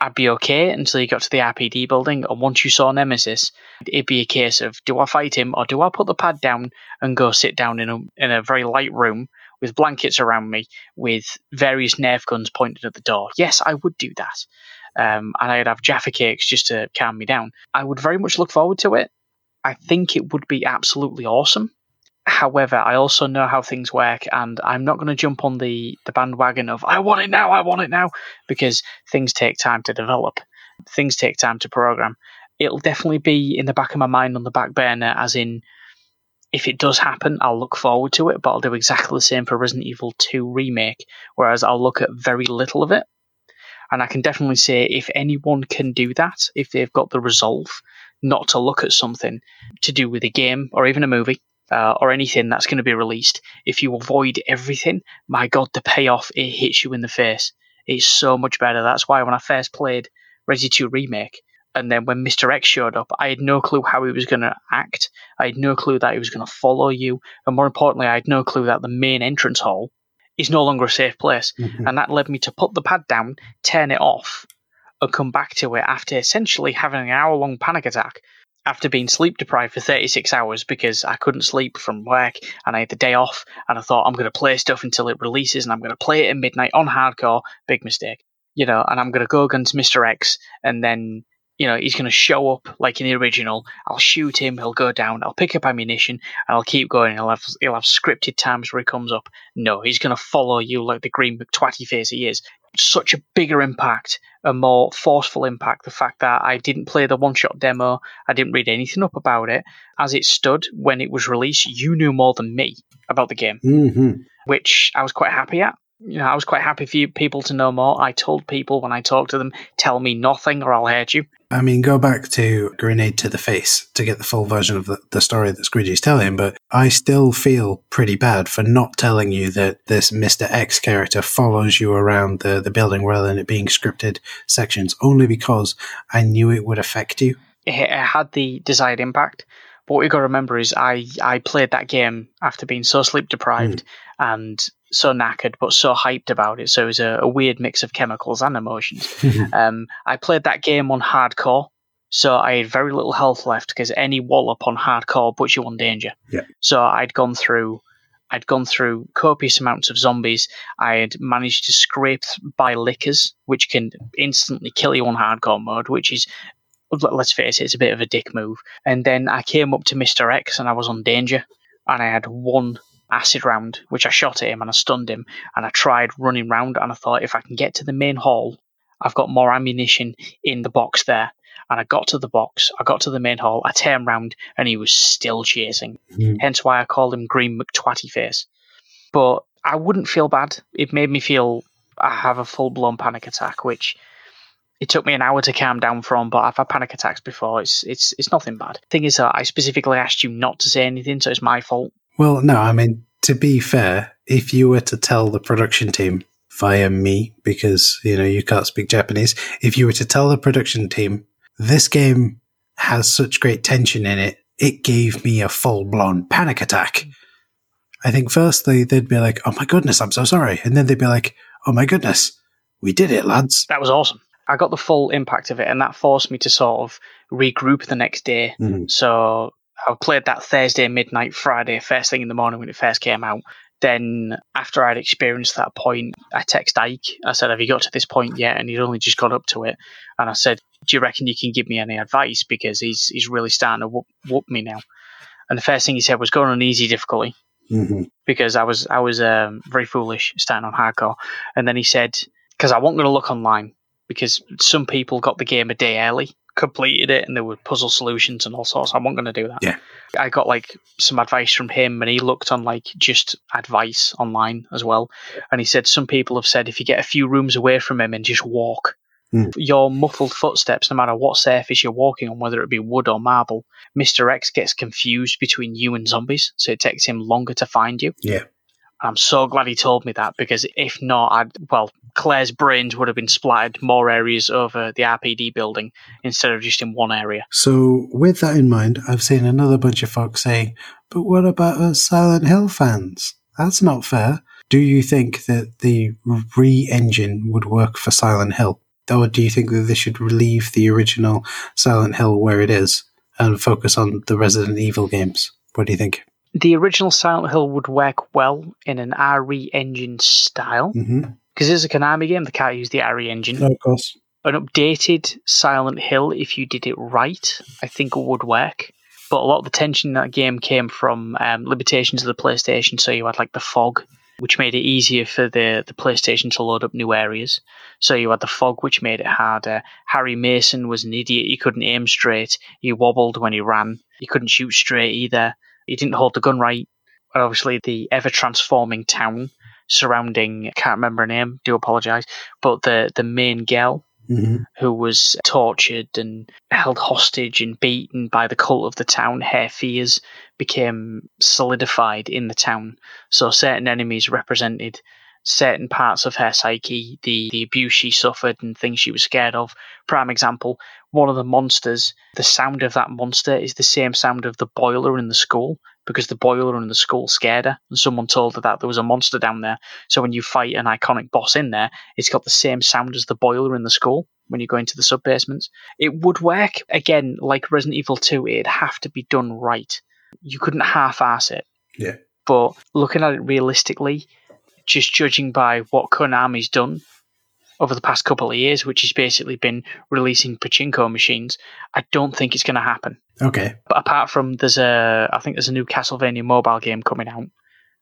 I'd be okay until you got to the RPD building, and once you saw Nemesis, it'd be a case of do I fight him or do I put the pad down and go sit down in a in a very light room with blankets around me with various Nerf guns pointed at the door? Yes, I would do that, um, and I'd have Jaffa cakes just to calm me down. I would very much look forward to it. I think it would be absolutely awesome. However, I also know how things work, and I'm not going to jump on the, the bandwagon of I want it now, I want it now, because things take time to develop, things take time to program. It'll definitely be in the back of my mind on the back burner, as in, if it does happen, I'll look forward to it, but I'll do exactly the same for Resident Evil 2 Remake, whereas I'll look at very little of it. And I can definitely say if anyone can do that, if they've got the resolve not to look at something to do with a game or even a movie, uh, or anything that's going to be released, if you avoid everything, my god, the payoff it hits you in the face. It's so much better. That's why when I first played Resi 2 Remake, and then when Mr. X showed up, I had no clue how he was going to act. I had no clue that he was going to follow you, and more importantly, I had no clue that the main entrance hall is no longer a safe place. Mhm. And that led me to put the pad down, turn it off, and come back to it after essentially having an hour long panic attack after being sleep deprived for 36 hours because I couldn't sleep from work and I had the day off and I thought I'm going to play stuff until it releases and I'm going to play it at midnight on hardcore. Big mistake. You know, and I'm going to go against Mr. X and then, you know, he's going to show up like in the original. I'll shoot him, he'll go down, I'll pick up ammunition and I'll keep going. He'll have, he'll have scripted times where he comes up. No, he's going to follow you like the green McTwatty face he is. Such a bigger impact, a more forceful impact. The fact that I didn't play the one shot demo, I didn't read anything up about it. As it stood when it was released, you knew more than me about the game, hmm which I was quite happy at. You know, I was quite happy for you people to know more. I told people when I talked to them, tell me nothing or I'll hurt you. I mean, go back to Grenade to the Face to get the full version of the, the story that Squidgy's telling, but I still feel pretty bad for not telling you that this Mr. X character follows you around the, the building rather than it being scripted sections, only because I knew it would affect you. it, it had the desired impact. But what you got to remember is I, I played that game after being so sleep deprived hmm. and so knackered, but so hyped about it. So it was a, a weird mix of chemicals and emotions. [LAUGHS] um, I played that game on hardcore, so I had very little health left because any wallop on hardcore puts you on danger. Yeah. So I'd gone through. I'd gone through copious amounts of zombies. I had managed to scrape by lickers, which can instantly kill you on hardcore mode, which is let's face it, it's a bit of a dick move. And then I came up to Mr. X and I was on danger. And I had one acid round, which I shot at him and I stunned him. And I tried running round and I thought if I can get to the main hall, I've got more ammunition in the box there. And I got to the box, I got to the main hall, I turned round and he was still chasing. Mhm. Hence why I called him Green McTwatty Face. But I wouldn't feel bad. It made me feel I have a full blown panic attack, which it took me an hour to calm down from, but I've had panic attacks before. It's it's it's nothing bad. Thing is that I specifically asked you not to say anything, so it's my fault. Well, no, I mean, to be fair, if you were to tell the production team via me, because, you know, you can't speak Japanese, if you were to tell the production team, this game has such great tension in it, it gave me a full blown panic attack. I think firstly, they'd be like, oh my goodness, I'm so sorry. And then they'd be like, oh my goodness, we did it, lads. That was awesome. I got the full impact of it, and that forced me to sort of regroup the next day. Mhm. So I played that Thursday midnight, Friday, first thing in the morning when it first came out. Then after I'd experienced that point, I text Ike. I said, "Have you got to this point yet?" And he'd only just got up to it. And I said, "Do you reckon you can give me any advice because he's he's really starting to whoop, whoop me now?" And the first thing he said was, "Go on easy difficulty." hmm because I was I was um, very foolish starting on hardcore. And then he said, because I wasn't going to look online because some people got the game a day early, completed it, and there were puzzle solutions and all sorts. I wasn't going to do that. Yeah. I got like some advice from him, and he looked on like just advice online as well. And he said some people have said if you get a few rooms away from him and just walk. Hmm. Your muffled footsteps, no matter what surface you're walking on, whether it be wood or marble, Mr. X gets confused between you and zombies, so it takes him longer to find you. Yeah. I'm so glad he told me that because if not, I'd well, Claire's brains would have been splattered more areas over the RPD building instead of just in one area. So, with that in mind, I've seen another bunch of folks saying, but what about us Silent Hill fans? That's not fair. Do you think that the re engine would work for Silent Hill? Or do you think that they should leave the original Silent Hill where it is and focus on the Resident Evil games? What do you think? The original Silent Hill would work well in an RE engine style Mm-hmm. Because it's a Konami game. They can't use the RE engine. of course. An updated Silent Hill, if you did it right, I think it would work. But a lot of the tension in that game came from um, limitations of the PlayStation. So you had like the fog, which made it easier for the, the PlayStation to load up new areas. So you had the fog, which made it harder. Harry Mason was an idiot. He couldn't aim straight. He wobbled when he ran. He couldn't shoot straight either. He didn't hold the gun right. And obviously, the ever transforming town surrounding, I can't remember her name, do apologise, but the, the main girl Mm-hmm. who was tortured and held hostage and beaten by the cult of the town, her fears became solidified in the town. So certain enemies represented certain parts of her psyche, the, the abuse she suffered and things she was scared of. Prime example, one of the monsters, the sound of that monster is the same sound of the boiler in the school because the boiler in the school scared her and someone told her that there was a monster down there. So when you fight an iconic boss in there, it's got the same sound as the boiler in the school when you go into the sub basements. It would work again like Resident Evil 2, it'd have to be done right. You couldn't half ass it. Yeah. But looking at it realistically, just judging by what Konami's done over the past couple of years, which has basically been releasing pachinko machines, I don't think it's going to happen. Okay. But apart from there's a, I think there's a new Castlevania mobile game coming out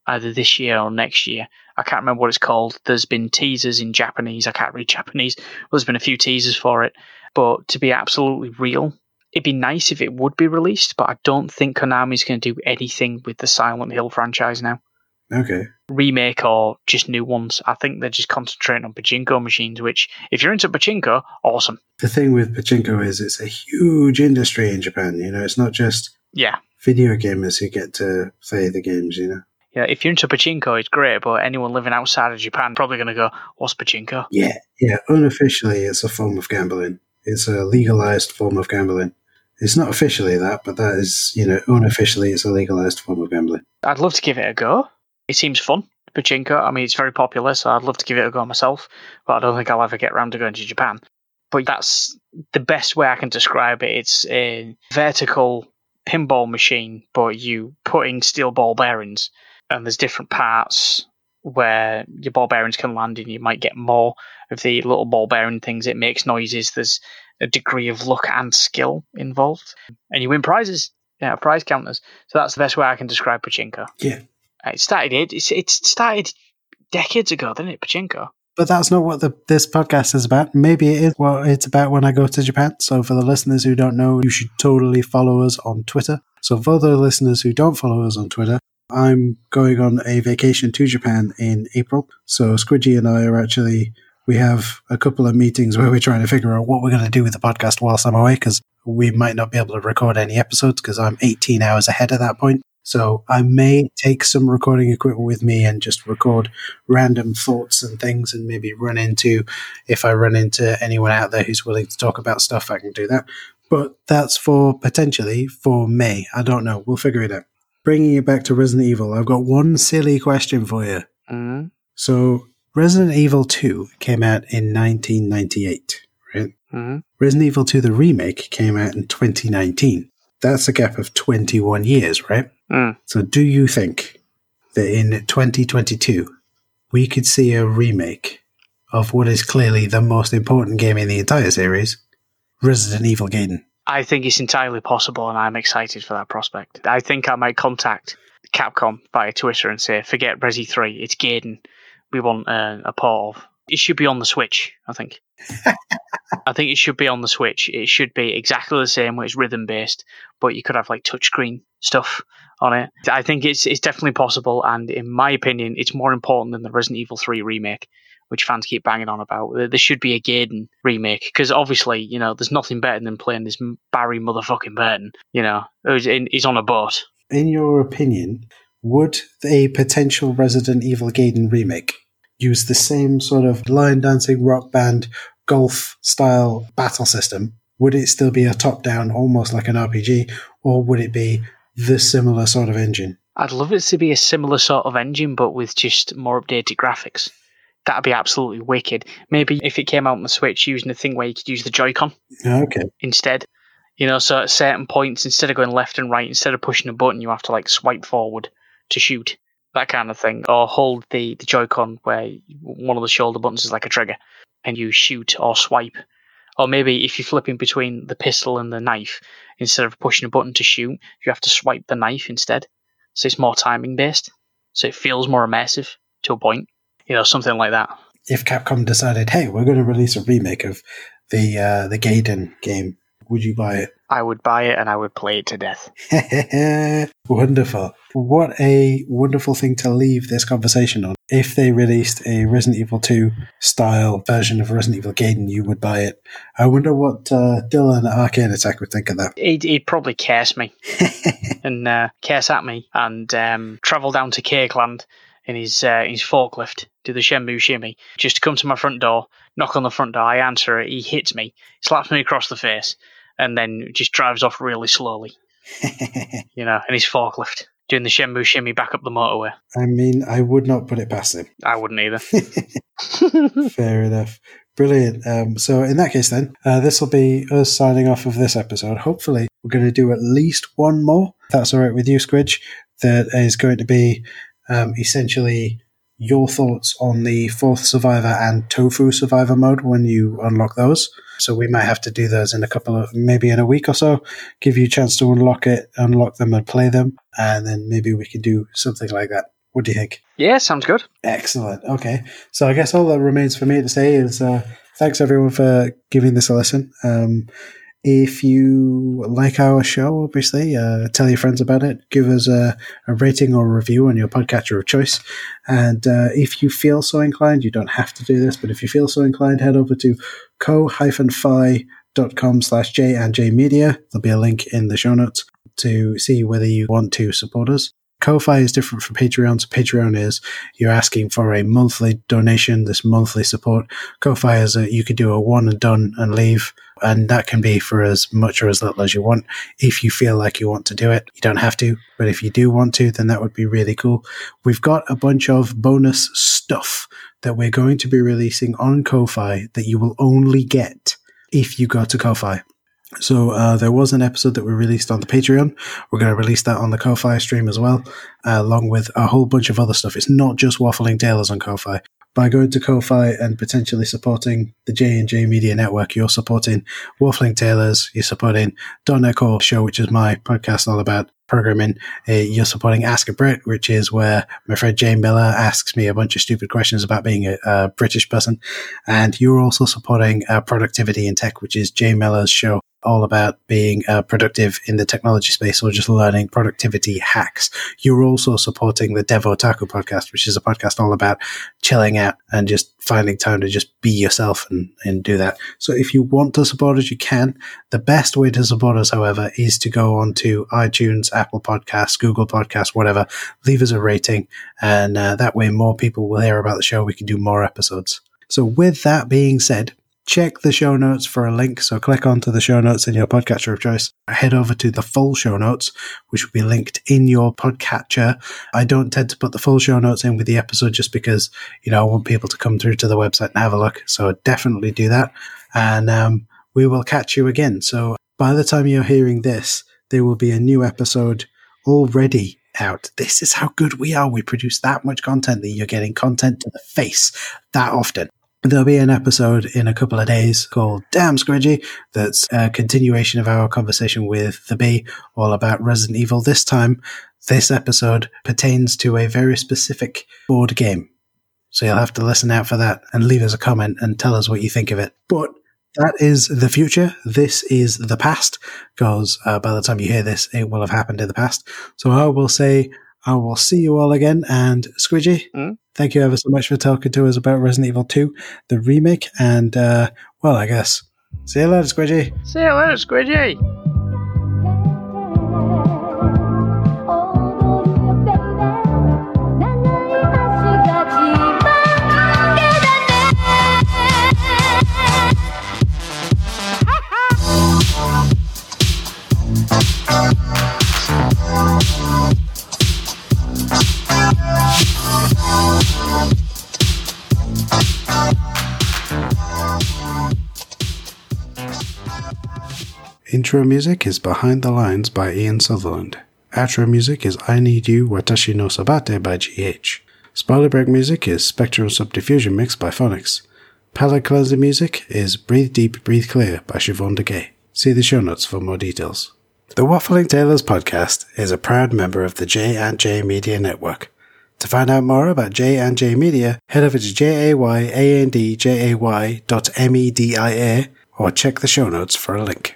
either this year or next year. I can't remember what it's called. There's been teasers in Japanese. I can't read Japanese. Well, there's been a few teasers for it. But to be absolutely real, it'd be nice if it would be released. But I don't think Konami's going to do anything with the Silent Hill franchise now. Okay. Remake or just new ones. I think they're just concentrating on pachinko machines. Which, if you're into pachinko, awesome. The thing with pachinko is it's a huge industry in Japan. You know, it's not just Yeah, video gamers who get to play the games. You know. yeah. If you're into pachinko, it's great. But anyone living outside of Japan probably going to go, "What's pachinko?" Yeah. Yeah. Unofficially, it's a form of gambling. It's a legalized form of gambling. It's not officially that, but that is, you know, unofficially, it's a legalized form of gambling. I'd love to give it a go. It seems fun. Pachinko. I mean, it's very popular, so I'd love to give it a go myself. But I don't think I'll ever get around to going to Japan. But that's the best way I can describe it. It's a vertical pinball machine, but you put in steel ball bearings, and there's different parts where your ball bearings can land, and you might get more of the little ball bearing things. It makes noises. There's a degree of luck and skill involved, and you win prizes. Yeah, prize counters. So that's the best way I can describe pachinko. Yeah. Uh, It started it. It started decades ago, didn't it? Pachinko. But that's not what the, this podcast is about. Maybe it is what it's about when I go to Japan. So for the listeners who don't know, you should totally follow us on Twitter. So for the listeners who don't follow us on Twitter, I'm going on a vacation to Japan in April. So Squidgy and I are actually, we have a couple of meetings where we're trying to figure out what we're going to do with the podcast whilst I'm away because we might not be able to record any episodes because I'm 18 hours ahead at that point. So I may take some recording equipment with me and just record random thoughts and things and maybe run into, if I run into anyone out there who's willing to talk about stuff, I can do that. But that's for potentially for May. I don't know. We'll figure it out. Bringing it back to Resident Evil, I've got one silly question for you. Mm. So Resident Evil 2 came out in 1998, right? Mm. Resident Evil 2, the remake, came out in 2019. That's a gap of 21 years, right? Mm. So, do you think that in 2022 we could see a remake of what is clearly the most important game in the entire series, Resident Evil Gaiden? I think it's entirely possible, and I'm excited for that prospect. I think I might contact Capcom via Twitter and say, "Forget Resi Three. It's Gaiden. We want uh, a port of. It should be on the Switch. I think. I think it should be on the Switch. It should be exactly the same, it's rhythm based, but you could have like touchscreen stuff on it. I think it's it's definitely possible, and in my opinion, it's more important than the Resident Evil Three remake, which fans keep banging on about. There there should be a Gaiden remake because obviously, you know, there's nothing better than playing this Barry motherfucking Burton. You know, who's in, he's on a boat. In your opinion, would a potential Resident Evil Gaiden remake use the same sort of line dancing rock band golf style battle system, would it still be a top down, almost like an RPG, or would it be the similar sort of engine? I'd love it to be a similar sort of engine, but with just more updated graphics. That'd be absolutely wicked. Maybe if it came out on the Switch, using a thing where you could use the Joy-Con ah, Okay. instead. You know, so at certain points, instead of going left and right, instead of pushing a button, you have to like swipe forward to shoot. That kind of thing. Or hold the, the Joy-Con where one of the shoulder buttons is like a trigger and you shoot or swipe. Or maybe if you're flipping between the pistol and the knife, instead of pushing a button to shoot, you have to swipe the knife instead. So it's more timing based. So it feels more immersive to a point. You know, something like that. If Capcom decided, hey, we're going to release a remake of the uh, the Gaiden game, would you buy it? I would buy it and I would play it to death. [LAUGHS] wonderful. What a wonderful thing to leave this conversation on. If they released a Resident Evil 2 style version of Resident Evil Gaiden, you would buy it. I wonder what uh, Dylan at Arcade Attack would think of that. He'd, he'd probably curse me [LAUGHS] and uh, curse at me and um, travel down to Cakeland in his uh, his forklift, do the Shenmue shimmy, just to come to my front door, knock on the front door, I answer it, he hits me, slaps me across the face, and then just drives off really slowly, [LAUGHS] you know, in his forklift, doing the Shenmue shimmy back up the motorway. I mean, I would not put it past him. I wouldn't either. [LAUGHS] [LAUGHS] Fair enough. Brilliant. Um, so, in that case, then, uh, this will be us signing off of this episode. Hopefully, we're going to do at least one more. That's all right with you, Squidge. That is going to be um, essentially your thoughts on the fourth survivor and tofu survivor mode when you unlock those. So we might have to do those in a couple of maybe in a week or so. Give you a chance to unlock it, unlock them, and play them, and then maybe we can do something like that. What do you think? yeah, sounds good. Excellent. Okay. So I guess all that remains for me to say is uh, thanks everyone for giving this a listen. Um, if you like our show, obviously, uh, tell your friends about it. Give us a, a rating or a review on your podcatcher of choice. And uh, if you feel so inclined, you don't have to do this, but if you feel so inclined, head over to ko-fi.com slash J and J Media. There'll be a link in the show notes to see whether you want to support us. Ko-Fi is different from Patreon. So Patreon is you're asking for a monthly donation, this monthly support. Ko-Fi is a, you could do a one and done and leave. And that can be for as much or as little as you want. If you feel like you want to do it, you don't have to. But if you do want to, then that would be really cool. We've got a bunch of bonus stuff that we're going to be releasing on Ko-Fi that you will only get if you go to Ko-Fi. So uh, there was an episode that we released on the Patreon. We're going to release that on the Ko-Fi stream as well, uh, along with a whole bunch of other stuff. It's not just Waffling Taylors on Ko-Fi. By going to Ko-Fi and potentially supporting the J and J Media Network, you're supporting Waffling Taylors. You're supporting Don Echo Show, which is my podcast all about programming. Uh, you're supporting Ask a Brit, which is where my friend Jay Miller asks me a bunch of stupid questions about being a, a British person. And you're also supporting uh, Productivity in Tech, which is Jay Miller's show all about being uh, productive in the technology space or just learning productivity hacks. You're also supporting the Dev Otaku podcast, which is a podcast all about chilling out and just finding time to just be yourself and, and do that. So if you want to support us, you can. The best way to support us, however, is to go on to iTunes, Apple Podcasts, Google Podcasts, whatever, leave us a rating. And uh, that way more people will hear about the show. We can do more episodes. So with that being said, check the show notes for a link. So click onto the show notes in your podcatcher of choice. Head over to the full show notes, which will be linked in your podcatcher. I don't tend to put the full show notes in with the episode just because, you know, I want people to come through to the website and have a look. So definitely do that. And um, we will catch you again. So by the time you're hearing this, there will be a new episode already out. This is how good we are. We produce that much content that you're getting content to the face that often. There'll be an episode in a couple of days called Damn Squidgy that's a continuation of our conversation with the Bee all about Resident Evil. This time, this episode pertains to a very specific board game. So you'll have to listen out for that and leave us a comment and tell us what you think of it. But that is the future. This is the past because uh, by the time you hear this, it will have happened in the past. So I will say I will see you all again. And Squidgy, Mm. Thank you ever so much for talking to us about Resident Evil 2, the remake. And, uh, well, I guess. See you later, Squidgy. See you later, Squidgy. Intro music is Behind the Lines by Ian Sutherland. Outro music is I Need You Watashi no Sabate by GH. Spoiler break music is Spectrum Subdiffusion Mix by Phonics. Palette cleanser music is Breathe Deep, Breathe Clear by Siobhan Decay. See the show notes for more details. The Waffling Taylors podcast is a proud member of the J and J Media Network. To find out more about J and J Media, head over to jayandjay dot media or check the show notes for a link.